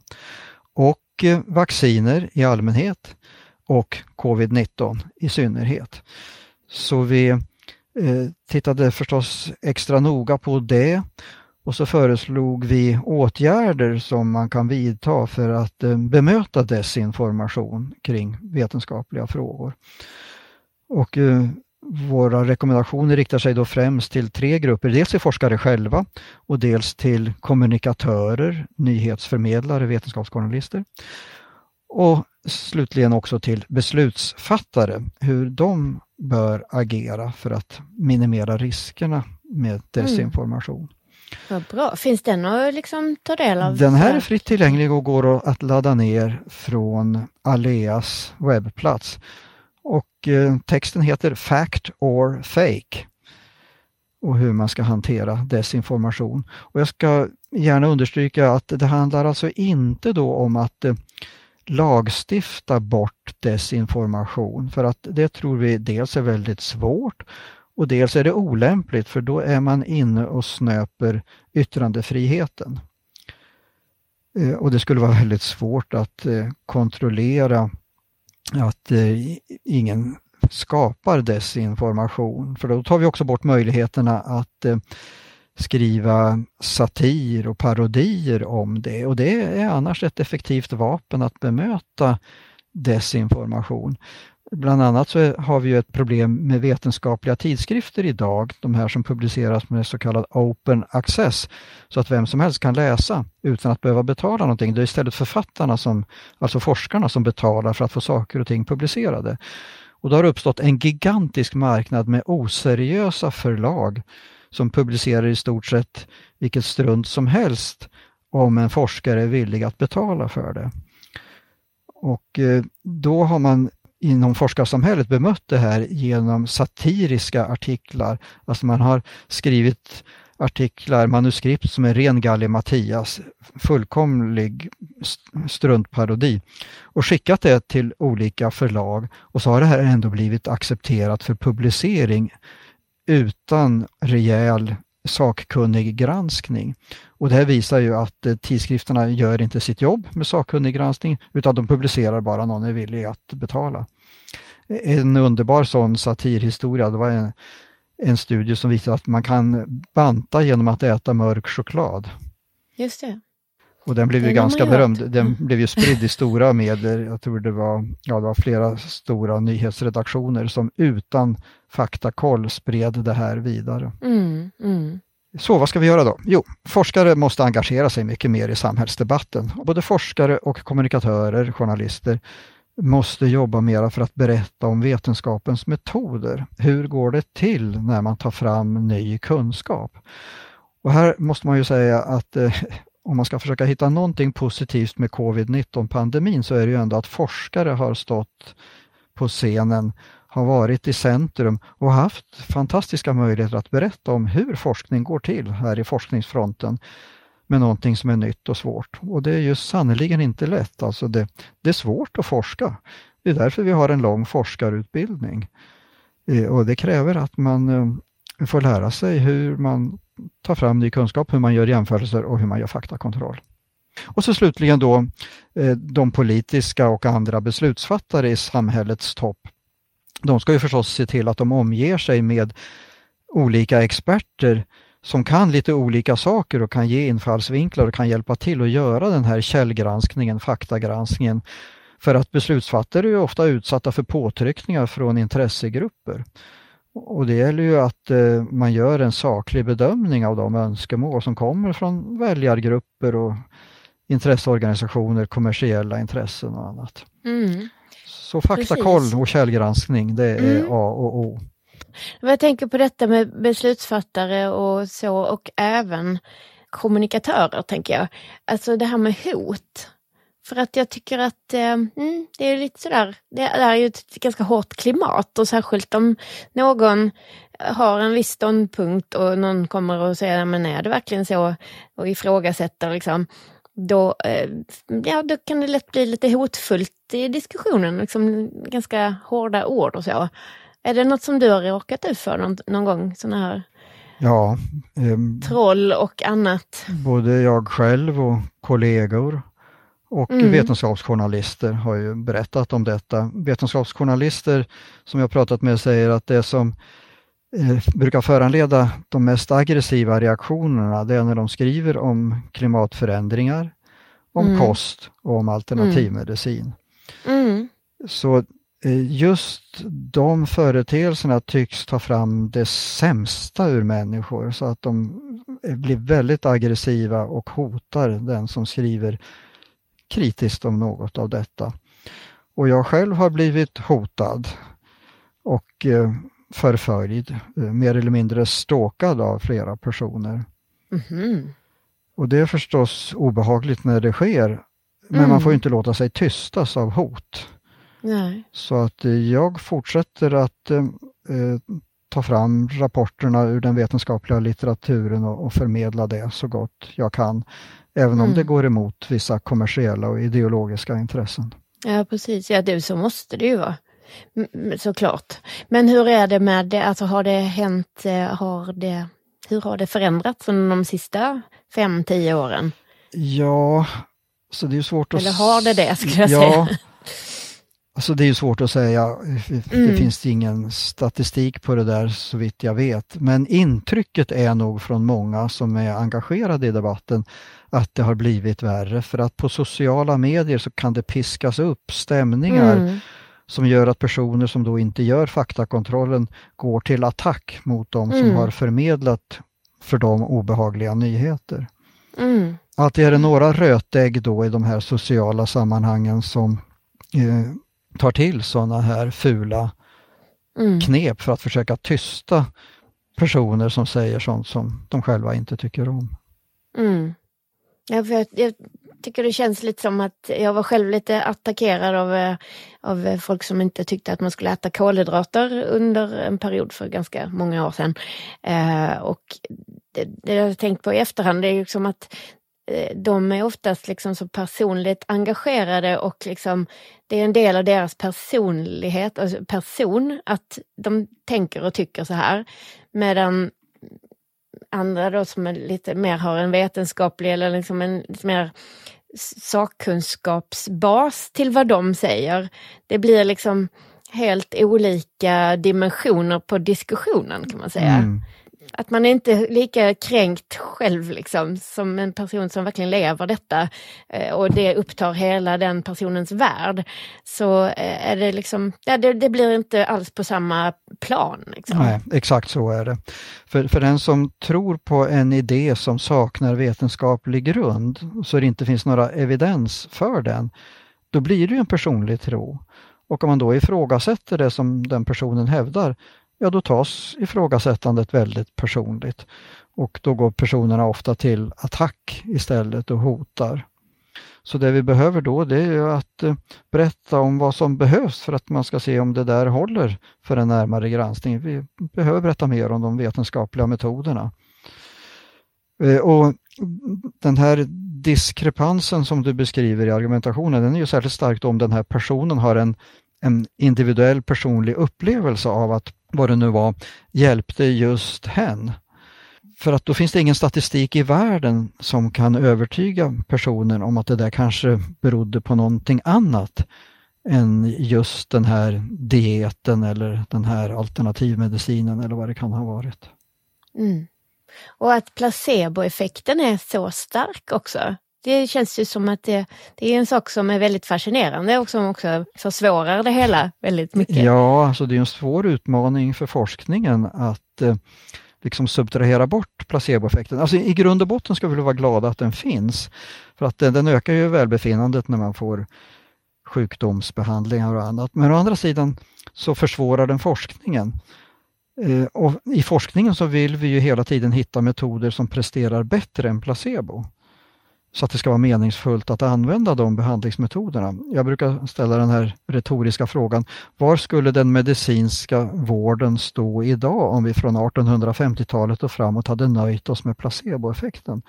och eh, vacciner i allmänhet och covid-19 i synnerhet. Så vi eh, tittade förstås extra noga på det och så föreslog vi åtgärder som man kan vidta för att eh, bemöta desinformation kring vetenskapliga frågor. Och våra rekommendationer riktar sig då främst till tre grupper. Dels till forskare själva och dels till kommunikatörer, nyhetsförmedlare, vetenskapsjournalister. Och slutligen också till beslutsfattare, hur de bör agera för att minimera riskerna med desinformation. Mm. Vad bra. Finns den att liksom ta del av? Den här är fritt tillgänglig och går att ladda ner från Aleas webbplats. Och eh, texten heter Fact or Fake och hur man ska hantera desinformation. Och jag ska gärna understryka att det handlar alltså inte då om att eh, lagstifta bort desinformation för att det tror vi dels är väldigt svårt och dels är det olämpligt för då är man inne och snöper yttrandefriheten. Eh, och det skulle vara väldigt svårt att kontrollera att eh, ingen skapar desinformation. För då tar vi också bort möjligheterna att eh, skriva satir och parodier om det och det är annars ett effektivt vapen att bemöta desinformation. Bland annat så har vi ju ett problem med vetenskapliga tidskrifter idag, de här som publiceras med så kallad open access, så att vem som helst kan läsa utan att behöva betala någonting. Det är istället författarna, som, alltså forskarna, som betalar för att få saker och ting publicerade. Och då har det uppstått en gigantisk marknad med oseriösa förlag som publicerar i stort sett vilket strunt som helst om en forskare är villig att betala för det. Och eh, då har man inom forskarsamhället bemött det här genom satiriska artiklar. Alltså man har skrivit artiklar, manuskript som är ren gallimatias, fullkomlig struntparodi och skickat det till olika förlag och så har det här ändå blivit accepterat för publicering utan rejäl sakkunnig granskning. Och det här visar ju att eh, tidskrifterna gör inte sitt jobb med sakkunnig granskning utan de publicerar bara någon är villig att betala. En underbar sån satirhistoria, det var en, en studie som visade att man kan banta genom att äta mörk choklad. Just det. Och den blev ju ganska berömd. Den mm. blev ju spridd i stora medier. Jag tror det var, ja, det var flera stora nyhetsredaktioner som utan faktakoll spred det här vidare. Mm, mm. Så vad ska vi göra då? Jo, forskare måste engagera sig mycket mer i samhällsdebatten. Både forskare och kommunikatörer, journalister, måste jobba mera för att berätta om vetenskapens metoder. Hur går det till när man tar fram ny kunskap? Och här måste man ju säga att eh, om man ska försöka hitta någonting positivt med covid-19 pandemin så är det ju ändå att forskare har stått på scenen, har varit i centrum och haft fantastiska möjligheter att berätta om hur forskning går till här i forskningsfronten med någonting som är nytt och svårt. Och det är ju sannerligen inte lätt. Alltså det, det är svårt att forska. Det är därför vi har en lång forskarutbildning. Eh, och det kräver att man eh, får lära sig hur man tar fram ny kunskap, hur man gör jämförelser och hur man gör faktakontroll. Och så slutligen då eh, de politiska och andra beslutsfattare i samhällets topp. De ska ju förstås se till att de omger sig med olika experter som kan lite olika saker och kan ge infallsvinklar och kan hjälpa till att göra den här källgranskningen, faktagranskningen. För att beslutsfattare är ofta utsatta för påtryckningar från intressegrupper. Och det gäller ju att eh, man gör en saklig bedömning av de önskemål som kommer från väljargrupper och intresseorganisationer, kommersiella intressen och annat. Mm. Så faktakoll och källgranskning, det är mm. A och O. Jag tänker på detta med beslutsfattare och så och även kommunikatörer tänker jag. Alltså det här med hot. För att jag tycker att eh, mm, det är lite sådär, det är ju ett ganska hårt klimat och särskilt om någon har en viss ståndpunkt och någon kommer och säger, men är det verkligen så? Och ifrågasätter liksom. Då, eh, ja, då kan det lätt bli lite hotfullt i diskussionen, liksom ganska hårda ord och så. Är det något som du har råkat ut för någon, någon gång? Såna här ja, eh, troll och annat? Både jag själv och kollegor och mm. vetenskapsjournalister har ju berättat om detta. Vetenskapsjournalister som jag pratat med säger att det som eh, brukar föranleda de mest aggressiva reaktionerna det är när de skriver om klimatförändringar, om mm. kost och om alternativmedicin. Mm. Så eh, just de företeelserna tycks ta fram det sämsta ur människor så att de blir väldigt aggressiva och hotar den som skriver kritiskt om något av detta. Och jag själv har blivit hotad och eh, förföljd, eh, mer eller mindre ståkad av flera personer. Mm. Och det är förstås obehagligt när det sker, men mm. man får inte låta sig tystas av hot. Nej. Så att eh, jag fortsätter att eh, eh, ta fram rapporterna ur den vetenskapliga litteraturen och, och förmedla det så gott jag kan. Även om mm. det går emot vissa kommersiella och ideologiska intressen. Ja precis, ja det, så måste det ju vara. Såklart. Men hur är det med det, alltså har det hänt, har det, hur har det förändrats under de sista fem, tio åren? Ja, så det är svårt att... Eller har det det, skulle jag ja, säga. Alltså det är svårt att säga, det mm. finns ingen statistik på det där så vitt jag vet. Men intrycket är nog från många som är engagerade i debatten att det har blivit värre för att på sociala medier så kan det piskas upp stämningar mm. som gör att personer som då inte gör faktakontrollen går till attack mot de som mm. har förmedlat för dem obehagliga nyheter. Mm. Alltid är det några rötägg då i de här sociala sammanhangen som eh, tar till sådana här fula mm. knep för att försöka tysta personer som säger sånt som de själva inte tycker om. Mm. Jag, jag, jag tycker det känns lite som att jag var själv lite attackerad av, eh, av folk som inte tyckte att man skulle äta kolhydrater under en period för ganska många år sedan. Eh, och det, det jag tänkt på i efterhand det är ju som att eh, Eh, de är oftast liksom så personligt engagerade och liksom det är en del av deras personlighet, alltså person, att de tänker och tycker så här. Medan andra då som är lite mer har en vetenskaplig eller liksom en lite mer sakkunskapsbas till vad de säger. Det blir liksom helt olika dimensioner på diskussionen kan man säga. Mm att man är inte lika kränkt själv liksom, som en person som verkligen lever detta eh, och det upptar hela den personens värld. Så eh, är det liksom, ja, det, det blir inte alls på samma plan. Liksom. Nej, exakt så är det. För, för den som tror på en idé som saknar vetenskaplig grund, så det inte finns några evidens för den, då blir det ju en personlig tro. Och om man då ifrågasätter det som den personen hävdar, ja då tas ifrågasättandet väldigt personligt. Och då går personerna ofta till attack istället och hotar. Så det vi behöver då det är att eh, berätta om vad som behövs för att man ska se om det där håller för en närmare granskning. Vi behöver berätta mer om de vetenskapliga metoderna. Eh, och den här diskrepansen som du beskriver i argumentationen, den är ju särskilt starkt om den här personen har en, en individuell personlig upplevelse av att vad det nu var, hjälpte just hen. För att då finns det ingen statistik i världen som kan övertyga personen om att det där kanske berodde på någonting annat än just den här dieten eller den här alternativmedicinen eller vad det kan ha varit. Mm. Och att placeboeffekten är så stark också. Det känns ju som att det, det, är en sak som är väldigt fascinerande och som också försvårar det hela väldigt mycket. Ja, alltså det är en svår utmaning för forskningen att eh, liksom subtrahera bort placeboeffekten. Alltså i grund och botten ska vi vara glada att den finns. För att den, den ökar ju välbefinnandet när man får sjukdomsbehandlingar och annat. Men å andra sidan så försvårar den forskningen. Eh, och I forskningen så vill vi ju hela tiden hitta metoder som presterar bättre än placebo så att det ska vara meningsfullt att använda de behandlingsmetoderna. Jag brukar ställa den här retoriska frågan, var skulle den medicinska vården stå idag om vi från 1850-talet och framåt hade nöjt oss med placeboeffekten?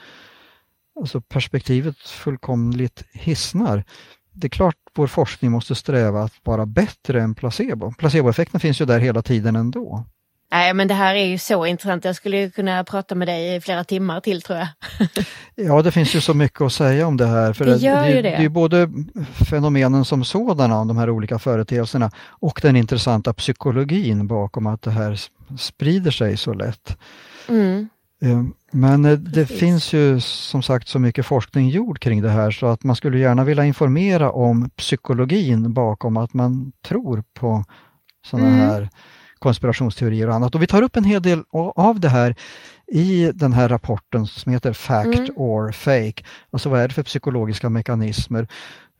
Alltså perspektivet fullkomligt hissnar. Det är klart vår forskning måste sträva att vara bättre än placebo. Placeboeffekten finns ju där hela tiden ändå. Nej men det här är ju så intressant, jag skulle kunna prata med dig i flera timmar till tror jag. ja det finns ju så mycket att säga om det här. För det, gör det, ju det. det är både fenomenen som sådana, de här olika företeelserna, och den intressanta psykologin bakom att det här sprider sig så lätt. Mm. Eh, men eh, det Precis. finns ju som sagt så mycket forskning gjord kring det här så att man skulle gärna vilja informera om psykologin bakom att man tror på sådana mm. här konspirationsteorier och annat. Och vi tar upp en hel del av det här i den här rapporten som heter Fact mm. or Fake. Alltså vad är det för psykologiska mekanismer?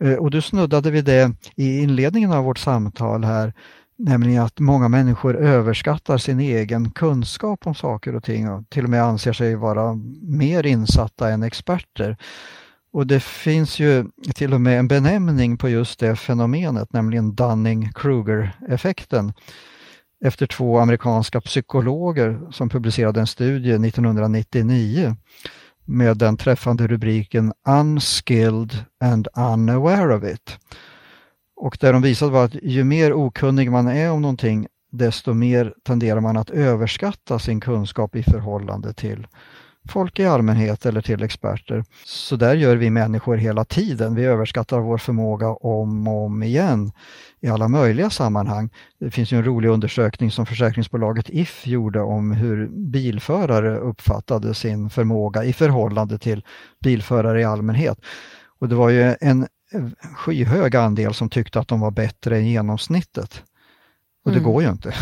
Eh, och du snuddade vid det i inledningen av vårt samtal här, nämligen att många människor överskattar sin egen kunskap om saker och ting och till och med anser sig vara mer insatta än experter. Och det finns ju till och med en benämning på just det fenomenet, nämligen Dunning-Kruger-effekten efter två amerikanska psykologer som publicerade en studie 1999 med den träffande rubriken Unskilled and unaware of it. Och där de visade var att ju mer okunnig man är om någonting desto mer tenderar man att överskatta sin kunskap i förhållande till folk i allmänhet eller till experter. Så där gör vi människor hela tiden. Vi överskattar vår förmåga om och om igen i alla möjliga sammanhang. Det finns ju en rolig undersökning som försäkringsbolaget If gjorde om hur bilförare uppfattade sin förmåga i förhållande till bilförare i allmänhet. Och det var ju en skyhög andel som tyckte att de var bättre än genomsnittet. Och det mm. går ju inte.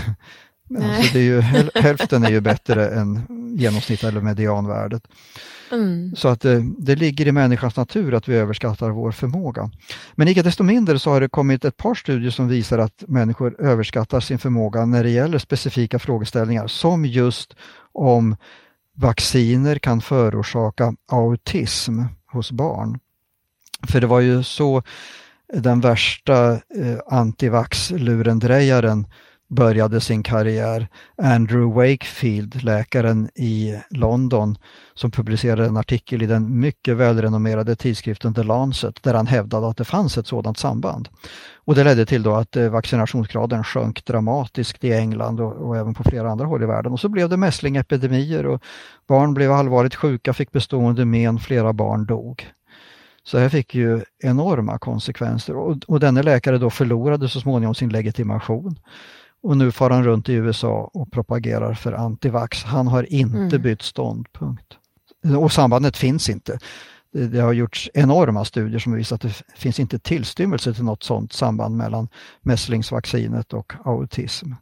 Alltså det är ju, hälften är ju bättre än genomsnitt eller medianvärdet. Mm. Så att det, det, ligger i människans natur att vi överskattar vår förmåga. Men icke desto mindre så har det kommit ett par studier som visar att människor överskattar sin förmåga när det gäller specifika frågeställningar som just om vacciner kan förorsaka autism hos barn. För det var ju så den värsta eh, antivax-lurendrejaren började sin karriär. Andrew Wakefield, läkaren i London, som publicerade en artikel i den mycket välrenommerade tidskriften The Lancet där han hävdade att det fanns ett sådant samband. Och det ledde till då att eh, vaccinationsgraden sjönk dramatiskt i England och, och även på flera andra håll i världen. Och så blev det mässlingepidemier och barn blev allvarligt sjuka, fick bestående men, flera barn dog. Så det fick ju enorma konsekvenser och, och denne läkare då förlorade så småningom sin legitimation. Och nu far han runt i USA och propagerar för antivax. Han har inte mm. bytt ståndpunkt. Och sambandet finns inte. Det har gjorts enorma studier som visar att det finns inte tillstymmelse till något sådant samband mellan mässlingsvaccinet och autism.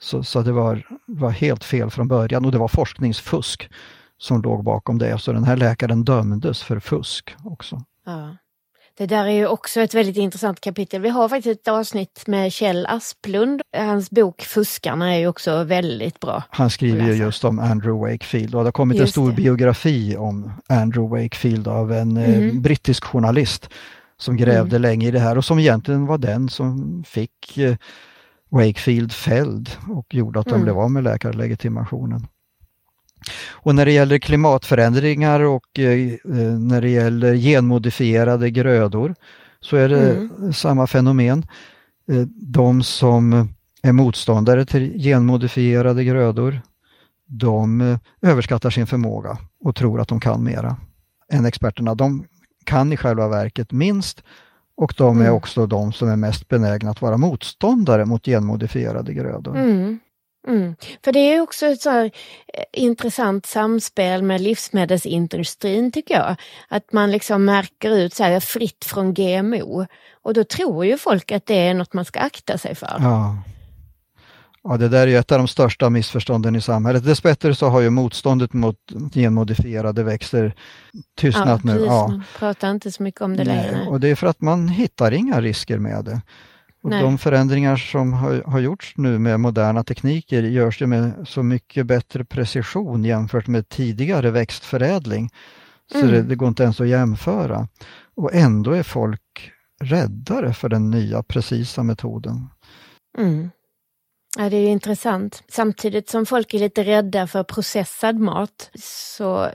Så, så det var, var helt fel från början och det var forskningsfusk som låg bakom det. Så den här läkaren dömdes för fusk också. Ja. Det där är ju också ett väldigt intressant kapitel. Vi har faktiskt ett avsnitt med Kjell Asplund. Hans bok Fuskarna är ju också väldigt bra. Han skriver ju just om Andrew Wakefield och det har kommit just en stor det. biografi om Andrew Wakefield av en mm. brittisk journalist som grävde mm. länge i det här och som egentligen var den som fick eh, Wakefield fälld och gjorde att de mm. blev av med läkarlegitimationen. Och när det gäller klimatförändringar och eh, när det gäller genmodifierade grödor så är det mm. samma fenomen. Eh, de som är motståndare till genmodifierade grödor, de eh, överskattar sin förmåga och tror att de kan mera än experterna. De kan i själva verket minst och de är mm. också de som är mest benägna att vara motståndare mot genmodifierade grödor. Mm. Mm. För det är också ett så eh, intressant samspel med livsmedelsindustrin tycker jag. Att man liksom märker ut så här, fritt från GMO. Och då tror ju folk att det är något man ska akta sig för. Ja. Ja, det där är ju ett av de största missförstånden i samhället. Dessbättre så har ju motståndet mot genmodifierade växter tystnat ja, nu. Ja, pratar inte så mycket om det längre. Och det är för att man hittar inga risker med det. Och de förändringar som har, har, gjorts nu med moderna tekniker görs ju med så mycket bättre precision jämfört med tidigare växtförädling. Så mm. det, det, går inte ens att jämföra. Och ändå är folk räddare för den nya precisa metoden. Mm. Ja, det är intressant. Samtidigt som folk är lite rädda för processad mat så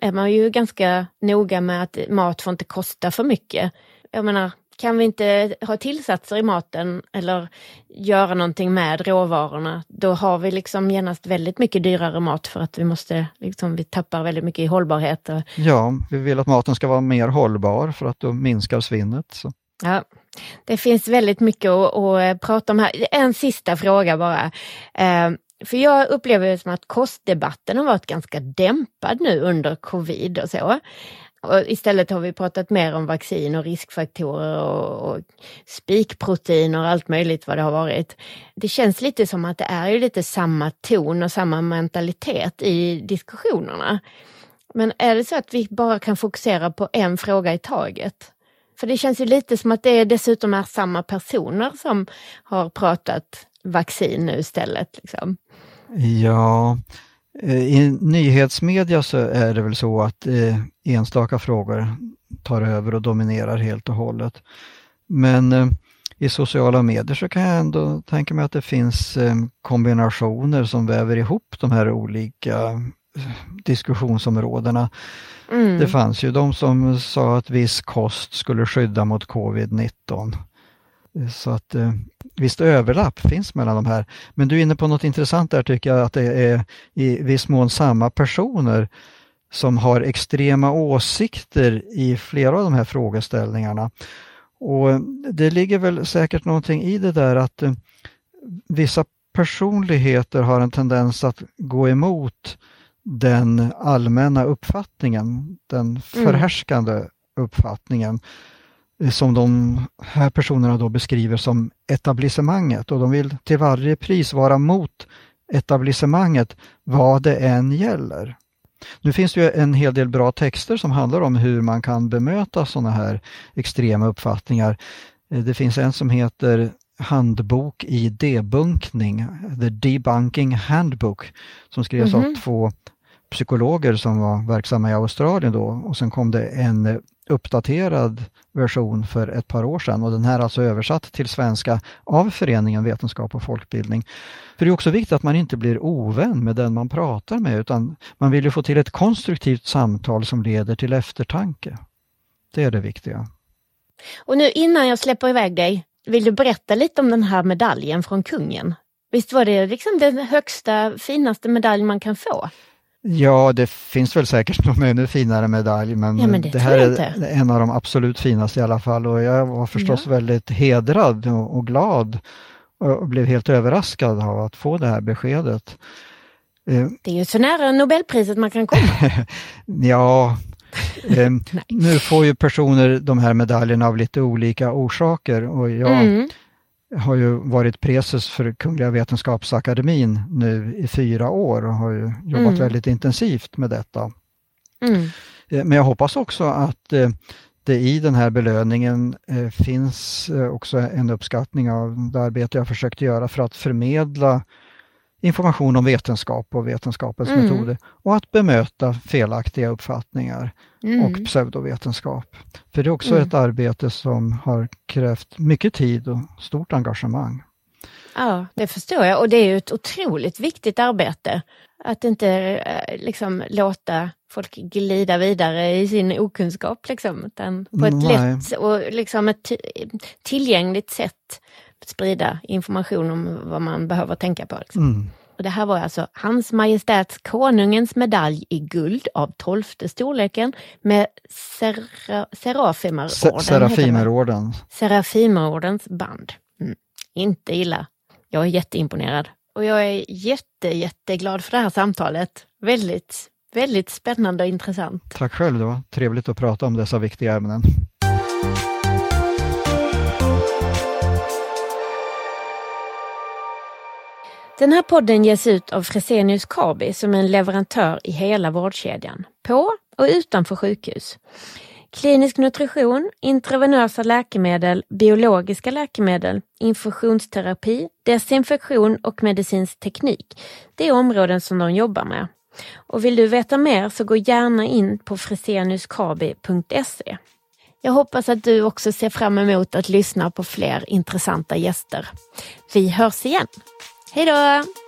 är man ju ganska noga med att mat får inte kosta för mycket. Jag menar, kan vi inte ha tillsatser i maten eller göra någonting med råvarorna, då har vi liksom genast väldigt mycket dyrare mat för att vi måste, liksom, vi tappar väldigt mycket i hållbarhet. Ja, vi vill att maten ska vara mer hållbar för att då minskar svinnet. Så. Ja, det finns väldigt mycket att, att prata om här. En sista fråga bara. Eh, för jag upplever det som att kostdebatten har varit ganska dämpad nu under covid och så. Och istället har vi pratat mer om vaccin och riskfaktorer och, och spikprotein och allt möjligt vad det har varit. Det känns lite som att det är ju lite samma ton och samma mentalitet i diskussionerna. Men är det så att vi bara kan fokusera på en fråga i taget? För det känns ju lite som att det dessutom är samma personer som har pratat vaccin nu istället. Liksom. Ja, i nyhetsmedia så är det väl så att eh, enstaka frågor tar över och dominerar helt och hållet. Men eh, i sociala medier så kan jag ändå tänka mig att det finns kombinationer som väver ihop de här olika diskussionsområdena. Mm. Det fanns ju de som sa att viss kost skulle skydda mot covid-19. Så att eh, visst överlapp finns mellan de här. Men du är inne på något intressant där tycker jag att det är i viss mån samma personer som har extrema åsikter i flera av de här frågeställningarna. Och Det ligger väl säkert någonting i det där att eh, vissa personligheter har en tendens att gå emot den allmänna uppfattningen, den mm. förhärskande mm. uppfattningen. Som de här personerna då beskriver som etablissemanget och de vill till varje pris vara mot etablissemanget vad det än gäller. Nu finns det ju en hel del bra texter som handlar om hur man kan bemöta sådana här extrema uppfattningar. Det finns en som heter Handbok i debunkning, The Debunking Handbook, som skrevs mm -hmm. av mhm. två psykologer som var verksamma i Australien då och sen kom det en uppdaterad version för ett par år sedan och den här är alltså översatt till svenska av Föreningen Vetenskap och folkbildning. För det är också viktigt att man inte blir ovän med den man pratar med utan man vill ju få till ett konstruktivt samtal som leder till eftertanke. Det är det viktiga. Och nu innan jag släpper iväg dig, vill du berätta lite om den här medaljen från kungen? Visst var det liksom den högsta, finaste medalj man kan få? Ja, det finns väl säkert någon ännu finare medalj, men, ja, men det, det här är en av de absolut finaste i alla fall och jag var förstås ja. väldigt hedrad och, och, glad och blev helt överraskad av att få det här beskedet. Eh, det är ju så nära Nobelpriset man kan komma. ja, eh, nu får ju personer de här medaljerna av lite olika orsaker och jag mm har ju varit preses för Kungliga Vetenskapsakademin nu i fyra år och har ju jobbat mm. väldigt intensivt med detta. Mm. Eh, men jag hoppas också att eh, det i den här belöningen eh, finns också en uppskattning av det arbete jag försökte göra för att förmedla information om vetenskap och vetenskapens mm. metoder och att bemöta felaktiga uppfattningar mm. och pseudovetenskap. För det är också mm. ett arbete som har krävt mycket tid och stort engagemang. Ja, det förstår jag och det är ju ett otroligt viktigt arbete. Att inte eh, liksom låta folk glida vidare i sin okunskap, liksom, utan på ett Nej. lätt och liksom ett tillgängligt sätt sprida information om vad man behöver tänka på. Liksom. Mm. Och det här var alltså Hans Majestäts Konungens medalj i guld av tolfte storleken med Sera Serafimerorden. Serafimerorden. Serafimerordens band. Mm. Inte illa. Jag är jätteimponerad. Och jag är jätte, jätteglad för det här samtalet. Väldigt, väldigt spännande och intressant. Tack själv, det var trevligt att prata om dessa viktiga ämnen. Den här podden ges ut av Fresenius Kabi som är en leverantör i hela vårdkedjan, på och utanför sjukhus. Klinisk nutrition, intravenösa läkemedel, biologiska läkemedel, infusionsterapi, desinfektion och medicinsk teknik. Det är områden som de jobbar med. Och vill du veta mer så gå gärna in på freseniuskabi.se. Jag hoppas att du också ser fram emot att lyssna på fler intressanta gäster. Vi hörs igen! Hej då!